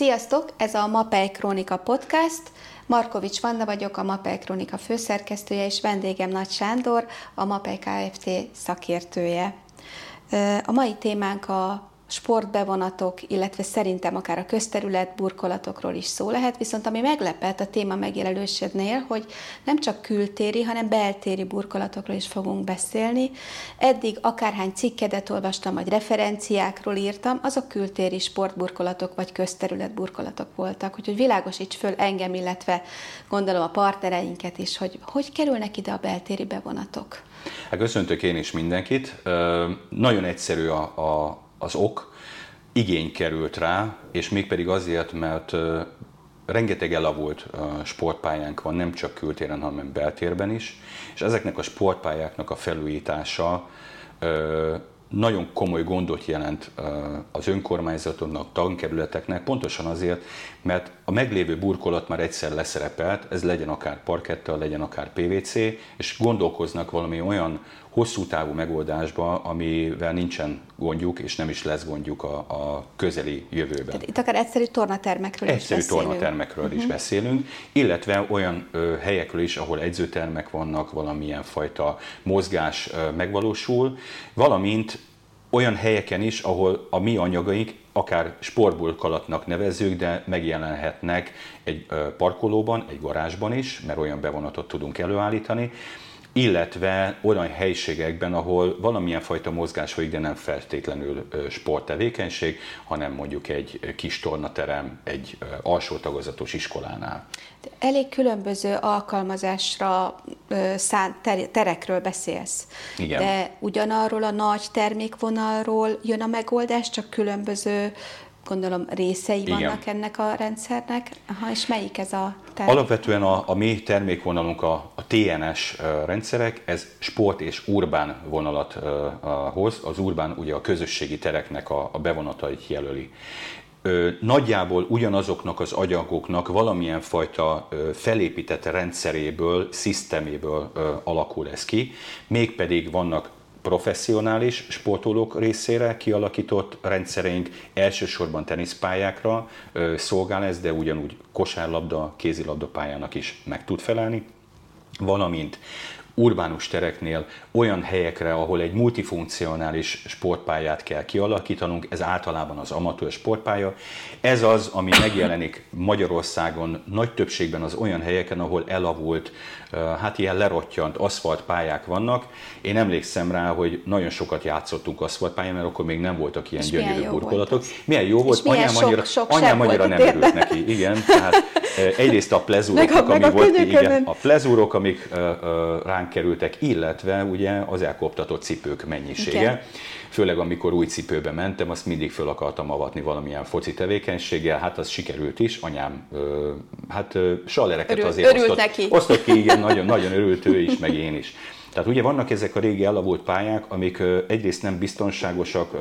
Sziasztok! Ez a Mapei Krónika Podcast. Markovics Vanda vagyok, a Mapei Krónika főszerkesztője, és vendégem Nagy Sándor, a Mapei Kft. szakértője. A mai témánk a sportbevonatok, illetve szerintem akár a közterület burkolatokról is szó lehet, viszont ami meglepett a téma megjelölősédnél, hogy nem csak kültéri, hanem beltéri burkolatokról is fogunk beszélni. Eddig akárhány cikkedet olvastam, vagy referenciákról írtam, azok kültéri sportburkolatok vagy közterület burkolatok voltak, úgyhogy világosíts föl engem, illetve gondolom a partnereinket is, hogy hogy kerülnek ide a beltéri bevonatok. Hát köszöntök én is mindenkit. Nagyon egyszerű a, a az ok, igény került rá, és mégpedig azért, mert rengeteg elavult sportpályánk van, nem csak kültéren, hanem beltérben is, és ezeknek a sportpályáknak a felújítása nagyon komoly gondot jelent az önkormányzatoknak, tankerületeknek, pontosan azért, mert a meglévő burkolat már egyszer leszerepelt, ez legyen akár parketta, legyen akár PVC, és gondolkoznak valami olyan hosszú távú megoldásba, amivel nincsen gondjuk, és nem is lesz gondjuk a, a közeli jövőben. Tehát itt akár egyszerű tornatermekről egyszerű is beszélünk. tornatermekről uh-huh. is beszélünk, illetve olyan ö, helyekről is, ahol edzőtermek vannak, valamilyen fajta mozgás ö, megvalósul, valamint olyan helyeken is, ahol a mi anyagaink akár sportburkolatnak nevezzük, de megjelenhetnek egy parkolóban, egy garázsban is, mert olyan bevonatot tudunk előállítani, illetve olyan helyiségekben, ahol valamilyen fajta mozgás folyik, de nem feltétlenül sporttevékenység, hanem mondjuk egy kis tornaterem, egy alsó tagozatos iskolánál. Elég különböző alkalmazásra szánt terekről beszélsz. Igen. De ugyanarról a nagy termékvonalról jön a megoldás, csak különböző gondolom részei Igen. vannak ennek a rendszernek. Aha, és melyik ez a termék? Alapvetően a, a mi termékvonalunk a, a TNS rendszerek, ez sport és urbán vonalat hoz. Az urbán ugye a közösségi tereknek a, a bevonatait jelöli nagyjából ugyanazoknak az agyagoknak valamilyen fajta felépített rendszeréből, sziszteméből alakul ez ki, mégpedig vannak professzionális sportolók részére kialakított rendszereink elsősorban teniszpályákra szolgál ez, de ugyanúgy kosárlabda, kézilabda pályának is meg tud felelni, valamint urbánus tereknél olyan helyekre, ahol egy multifunkcionális sportpályát kell kialakítanunk, ez általában az amatőr sportpálya. Ez az, ami megjelenik Magyarországon nagy többségben az olyan helyeken, ahol elavult, hát ilyen lerottyant aszfaltpályák vannak. Én emlékszem rá, hogy nagyon sokat játszottunk aszfaltpályán, mert akkor még nem voltak ilyen És gyönyörű burkolatok. Milyen jó volt, anyám sok, annyira, sok anyám annyira nem örült neki. Igen, tehát egyrészt a plezúrok, ami volt, igen, a plezúrok, amik ránk kerültek, illetve ugye az elkoptatott cipők mennyisége. Igen. Főleg amikor új cipőbe mentem, azt mindig föl akartam avatni valamilyen foci tevékenységgel, hát az sikerült is, anyám hát salereket Örül, azért örült osztott, neki. osztott ki, igen, nagyon, nagyon örült ő is, meg én is. Tehát ugye vannak ezek a régi elavult pályák, amik egyrészt nem biztonságosak,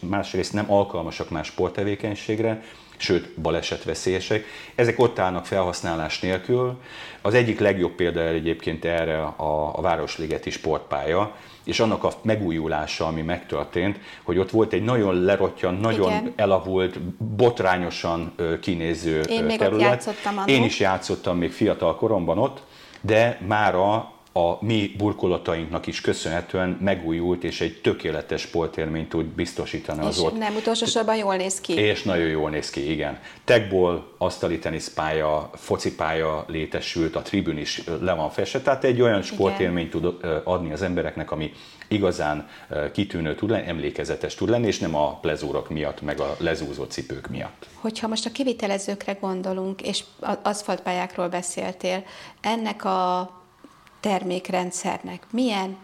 másrészt nem alkalmasak más sporttevékenységre, sőt balesetveszélyesek. Ezek ott állnak felhasználás nélkül. Az egyik legjobb példa egyébként erre a, a Városligeti sportpálya, és annak a megújulása, ami megtörtént, hogy ott volt egy nagyon lerottyan, nagyon Igen. elavult, botrányosan kinéző Én terület. Még ott játszottam annak. Én is játszottam még fiatal koromban ott, de mára a mi burkolatainknak is köszönhetően megújult és egy tökéletes sportélményt tud biztosítani és az ott. nem utolsó sorban jól néz ki. És nagyon jól néz ki, igen. Tekból, asztali teniszpálya, focipálya létesült, a tribün is le van festve, tehát egy olyan sportélményt tud adni az embereknek, ami igazán kitűnő tud lenni, emlékezetes tud lenni, és nem a plezúrok miatt, meg a lezúzott cipők miatt. Hogyha most a kivitelezőkre gondolunk, és aszfaltpályákról beszéltél, ennek a termékrendszernek milyen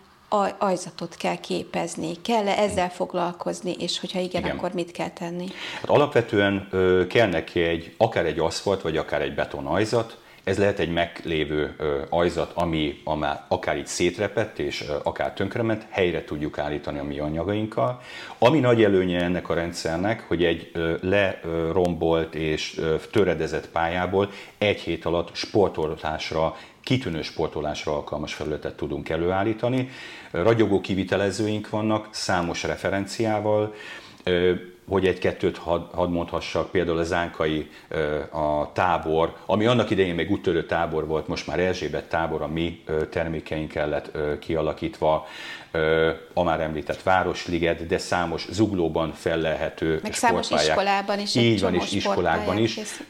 ajzatot kell képezni? Kell-e ezzel foglalkozni, és hogyha igen, igen. akkor mit kell tenni? Hát alapvetően ö, kell neki egy, akár egy aszfalt, vagy akár egy beton ajzat, ez lehet egy meglévő ajzat, ami amár akár így szétrepett és akár tönkrement, helyre tudjuk állítani a mi anyagainkkal. Ami nagy előnye ennek a rendszernek, hogy egy lerombolt és töredezett pályából egy hét alatt sportolásra kitűnő sportolásra alkalmas felületet tudunk előállítani. Ragyogó kivitelezőink vannak, számos referenciával, hogy egy-kettőt had, hadd mondhassak, például a Zánkai a tábor, ami annak idején még úttörő tábor volt, most már Erzsébet tábor, a mi termékeinkkel lett kialakítva, a már említett Városliget, de számos zuglóban fellelhető Meg számos iskolában is. Így van, és iskolákban is. Kész.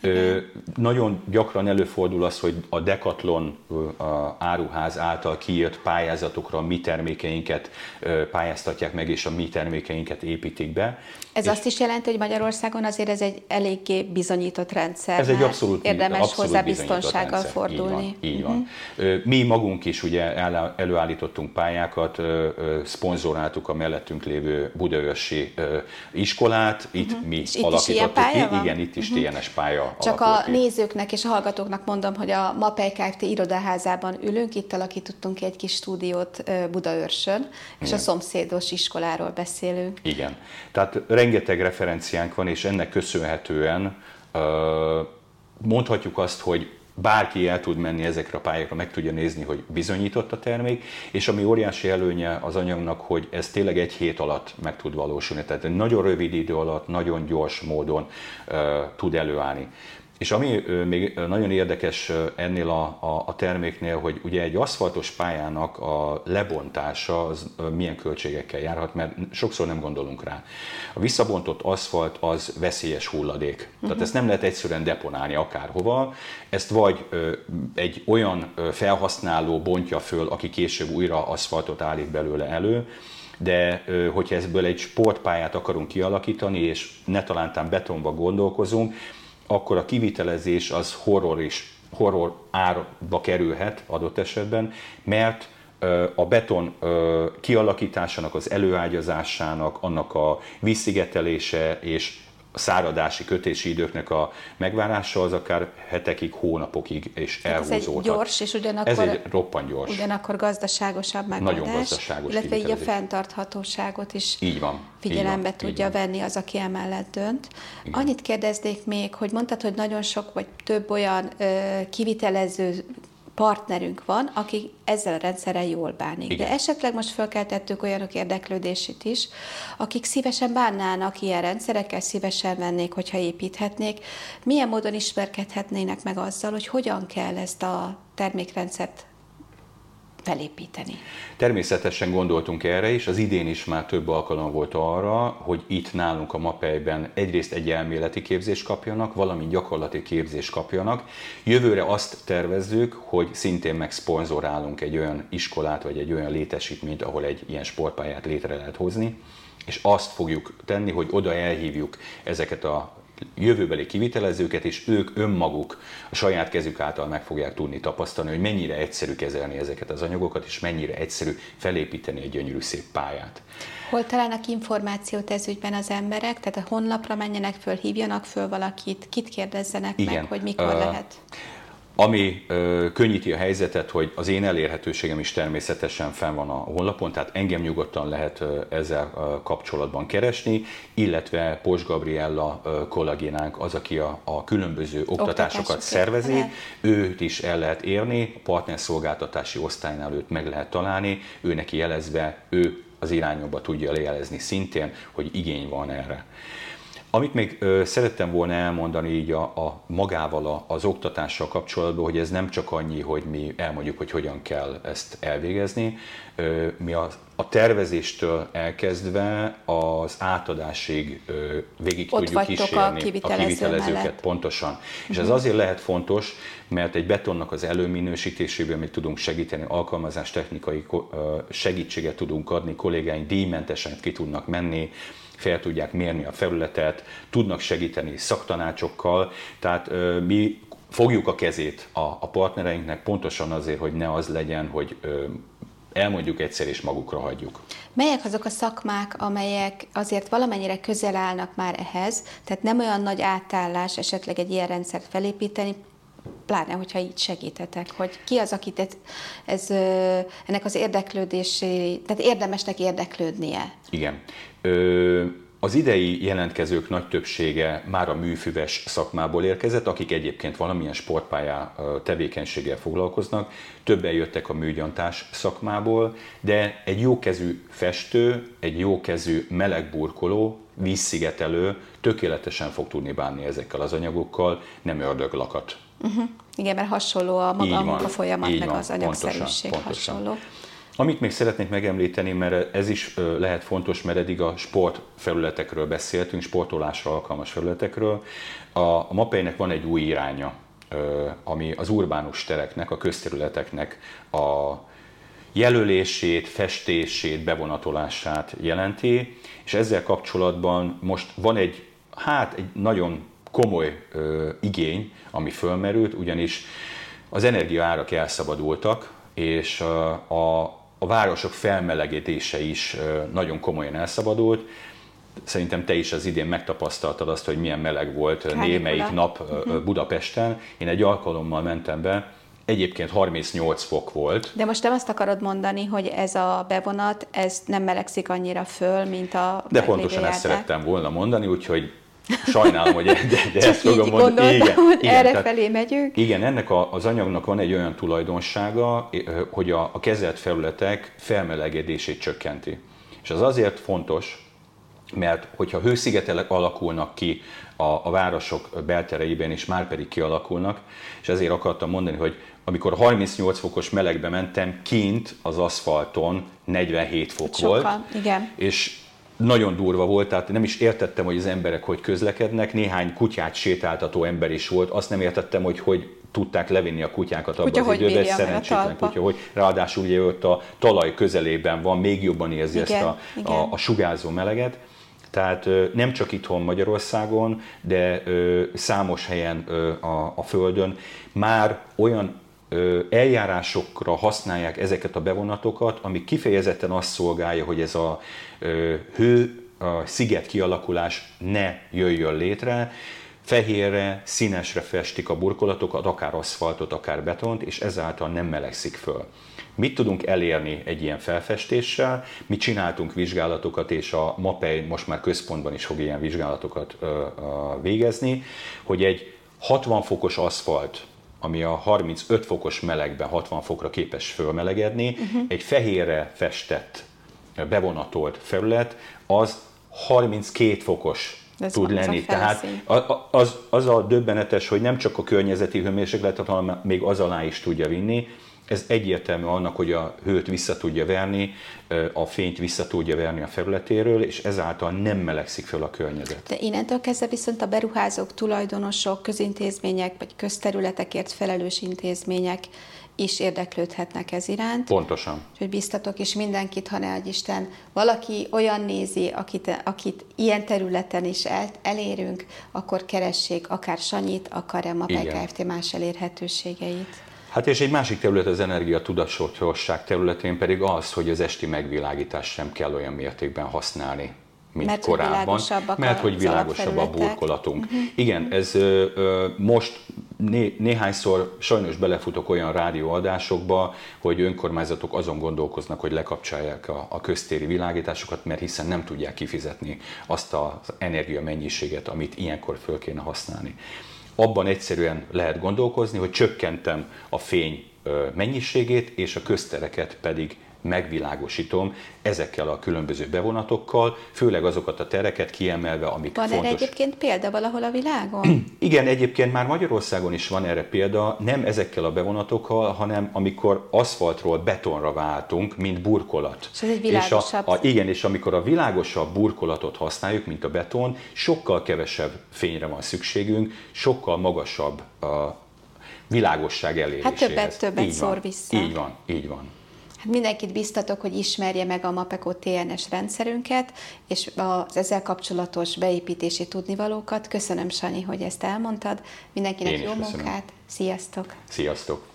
Nagyon gyakran előfordul az, hogy a Decathlon a áruház által kijött pályázatokra a mi termékeinket pályáztatják meg, és a mi termékeinket építik be. Ez és azt is jelenti, hogy Magyarországon azért ez egy eléggé bizonyított rendszer. Ez egy abszolút, érdemes abszolút hozzá biztonsággal rendszer. fordulni. Így van. Így van. Uh-huh. Mi magunk is ugye előállítottunk pályákat, szponzoráltuk a mellettünk lévő Budaörsi iskolát, itt uh-huh. mi és itt alakítottuk ki. Van? Igen, itt is uh-huh. TNS pálya Csak a ki. nézőknek és a hallgatóknak mondom, hogy a MAPEI Kft. irodaházában ülünk, itt alakítottunk ki egy kis stúdiót Budaörsön, és Igen. a szomszédos iskoláról beszélünk. Igen. Tehát rengeteg referenciánk van, és ennek köszönhetően mondhatjuk azt, hogy bárki el tud menni ezekre a pályákra, meg tudja nézni, hogy bizonyított a termék, és ami óriási előnye az anyagnak, hogy ez tényleg egy hét alatt meg tud valósulni. Tehát nagyon rövid idő alatt, nagyon gyors módon uh, tud előállni. És ami még nagyon érdekes ennél a, a, a terméknél, hogy ugye egy aszfaltos pályának a lebontása az milyen költségekkel járhat, mert sokszor nem gondolunk rá. A visszabontott aszfalt az veszélyes hulladék. Uh-huh. Tehát mhm. ezt nem lehet egyszerűen deponálni akárhova. Ezt vagy egy olyan felhasználó bontja föl, aki később újra aszfaltot állít belőle elő, de hogyha ebből egy sportpályát akarunk kialakítani, és ne talántán betonba gondolkozunk, akkor a kivitelezés az horror is, horror árba kerülhet adott esetben, mert a beton kialakításának, az előágyazásának, annak a vízszigetelése és száradási kötési időknek a megvárása az akár hetekig, hónapokig és elhúzódhat. Ez egy gyors, és ugyanakkor, ez egy roppant gyors. Ugyanakkor gazdaságosabb megoldás. Nagyon gazdaságos Illetve így a fenntarthatóságot is így van, figyelembe így van, tudja így van. venni az, aki emellett dönt. Igen. Annyit kérdeznék még, hogy mondtad, hogy nagyon sok vagy több olyan ö, kivitelező partnerünk van, aki ezzel a rendszerrel jól bánik. Igen. De esetleg most felkeltettük olyanok érdeklődését is, akik szívesen bánnának ilyen rendszerekkel, szívesen vennék, hogyha építhetnék. Milyen módon ismerkedhetnének meg azzal, hogy hogyan kell ezt a termékrendszert felépíteni. Természetesen gondoltunk erre is, az idén is már több alkalom volt arra, hogy itt nálunk a MAPEI-ben egyrészt egy elméleti képzést kapjanak, valamint gyakorlati képzést kapjanak. Jövőre azt tervezzük, hogy szintén megszponzorálunk egy olyan iskolát, vagy egy olyan létesítményt, ahol egy ilyen sportpályát létre lehet hozni, és azt fogjuk tenni, hogy oda elhívjuk ezeket a jövőbeli kivitelezőket, és ők önmaguk a saját kezük által meg fogják tudni tapasztalni, hogy mennyire egyszerű kezelni ezeket az anyagokat, és mennyire egyszerű felépíteni egy gyönyörű szép pályát. Hol találnak információt ez ügyben az emberek? Tehát a honlapra menjenek föl, hívjanak föl valakit, kit kérdezzenek Igen. meg, hogy mikor uh, lehet? Ami ö, könnyíti a helyzetet, hogy az én elérhetőségem is természetesen fenn van a honlapon, tehát engem nyugodtan lehet ö, ezzel ö, kapcsolatban keresni, illetve Pos Gabriella ö, kollégénánk az, aki a, a különböző oktatásokat szervezi, lehet. őt is el lehet érni, a partnerszolgáltatási osztálynál őt meg lehet találni, ő neki jelezve, ő az irányba tudja jelezni szintén, hogy igény van erre. Amit még ö, szerettem volna elmondani így a, a magával a, az oktatással kapcsolatban, hogy ez nem csak annyi, hogy mi elmondjuk, hogy hogyan kell ezt elvégezni, ö, mi a, a tervezéstől elkezdve az átadásig ö, végig Ott tudjuk kísérni a, kivitelező a kivitelezőket mellett. pontosan. Uh-huh. És ez mhm. azért lehet fontos, mert egy betonnak az előminősítésében mi tudunk segíteni, alkalmazás technikai segítséget tudunk adni, kollégáink díjmentesen ki tudnak menni, fel tudják mérni a felületet, tudnak segíteni szaktanácsokkal, tehát mi fogjuk a kezét a, a partnereinknek pontosan azért, hogy ne az legyen, hogy elmondjuk egyszer és magukra hagyjuk. Melyek azok a szakmák, amelyek azért valamennyire közel állnak már ehhez, tehát nem olyan nagy átállás esetleg egy ilyen rendszert felépíteni, pláne, hogyha így segíthetek, hogy ki az, akit ez, ez, ennek az érdeklődésé, tehát érdemesnek érdeklődnie. Igen. Ö, az idei jelentkezők nagy többsége már a műfüves szakmából érkezett, akik egyébként valamilyen sportpályá tevékenységgel foglalkoznak, többen jöttek a műgyantás szakmából, de egy jókezű festő, egy jókezű melegburkoló vízszigetelő tökéletesen fog tudni bánni ezekkel az anyagokkal, nem ördöglakat. Uh-huh. Igen, mert hasonló a maga a folyamat, meg van, az anyagszerűség pontosan, pontosan. hasonló. Amit még szeretnék megemlíteni, mert ez is lehet fontos, mert eddig a sportfelületekről beszéltünk, sportolásra alkalmas felületekről. A, a MAPEI-nek van egy új iránya, ami az urbánus tereknek, a közterületeknek a jelölését, festését, bevonatolását jelenti, és ezzel kapcsolatban most van egy, hát egy nagyon komoly ö, igény, ami fölmerült, ugyanis az energiaárak elszabadultak, és a, a városok felmelegedése is nagyon komolyan elszabadult. Szerintem te is az idén megtapasztaltad azt, hogy milyen meleg volt Kánikula. némelyik nap uh-huh. Budapesten. Én egy alkalommal mentem be, Egyébként 38 fok volt. De most nem azt akarod mondani, hogy ez a bevonat, ez nem melegszik annyira föl, mint a De pontosan ezt szerettem volna mondani, úgyhogy Sajnálom, hogy de, de ezt fogom mondani. Igen, hogy igen, erre tehát, felé megyünk. Igen, ennek a, az anyagnak van egy olyan tulajdonsága, hogy a, a kezelt felületek felmelegedését csökkenti. És az azért fontos, mert hogyha hőszigetelek alakulnak ki a, a városok beltereiben, és már pedig kialakulnak, és ezért akartam mondani, hogy amikor 38 fokos melegbe mentem, kint az aszfalton 47 fok Sokkal, volt. igen. És nagyon durva volt, tehát nem is értettem, hogy az emberek hogy közlekednek. Néhány kutyát sétáltató ember is volt, azt nem értettem, hogy hogy tudták levinni a kutyákat abban az időben, szerencsétlen kutya, hogy ráadásul ugye ott a talaj közelében van, még jobban érzi igen, ezt a, igen. a, a sugárzó meleget. Tehát nem csak itthon Magyarországon, de számos helyen a, a Földön már olyan eljárásokra használják ezeket a bevonatokat, ami kifejezetten azt szolgálja, hogy ez a hő, a sziget kialakulás ne jöjjön létre, fehérre, színesre festik a burkolatokat, akár aszfaltot, akár betont, és ezáltal nem melegszik föl. Mit tudunk elérni egy ilyen felfestéssel? Mi csináltunk vizsgálatokat, és a MAPEI most már központban is fog ilyen vizsgálatokat végezni, hogy egy 60 fokos aszfalt ami a 35 fokos melegben 60 fokra képes fölmelegedni, uh-huh. egy fehérre festett, bevonatolt felület, az 32 fokos ez tud lenni. Tehát az, az a döbbenetes, hogy nem csak a környezeti hőmérsékletet, hanem még az alá is tudja vinni. Ez egyértelmű annak, hogy a hőt vissza tudja verni, a fényt vissza tudja verni a felületéről, és ezáltal nem melegszik fel a környezet. De innentől kezdve viszont a beruházók, tulajdonosok, közintézmények vagy közterületekért felelős intézmények is érdeklődhetnek ez iránt. Pontosan. Úgyhogy biztatok is mindenkit, ha ne Isten, valaki olyan nézi, akit, akit ilyen területen is el, elérünk, akkor keressék akár Sanyit, akár a MAPEI Kft. más elérhetőségeit. Hát és egy másik terület az energia tudatosság területén pedig az, hogy az esti megvilágítást sem kell olyan mértékben használni, mint mert korábban, mert hogy világosabb a burkolatunk. Uh-huh. Igen, ez ö, ö, most né, néhányszor sajnos belefutok olyan rádióadásokba, hogy önkormányzatok azon gondolkoznak, hogy lekapcsolják a, a köztéri világításokat, mert hiszen nem tudják kifizetni azt az energia mennyiséget, amit ilyenkor föl kéne használni abban egyszerűen lehet gondolkozni, hogy csökkentem a fény mennyiségét, és a köztereket pedig megvilágosítom ezekkel a különböző bevonatokkal, főleg azokat a tereket kiemelve, amik van fontos. Van erre egyébként példa valahol a világon? Igen, egyébként már Magyarországon is van erre példa, nem ezekkel a bevonatokkal, hanem amikor aszfaltról betonra váltunk, mint burkolat. És ez egy világosabb. És a, a, igen, és amikor a világosabb burkolatot használjuk, mint a beton, sokkal kevesebb fényre van szükségünk, sokkal magasabb a világosság eléréséhez. Hát többet, többet így szór van, vissza. Így van, így van. Hát mindenkit biztatok, hogy ismerje meg a MAPECO TNS rendszerünket, és az ezzel kapcsolatos beépítési tudnivalókat. Köszönöm, Sanyi, hogy ezt elmondtad. Mindenkinek jó köszönöm. munkát. Sziasztok! Sziasztok!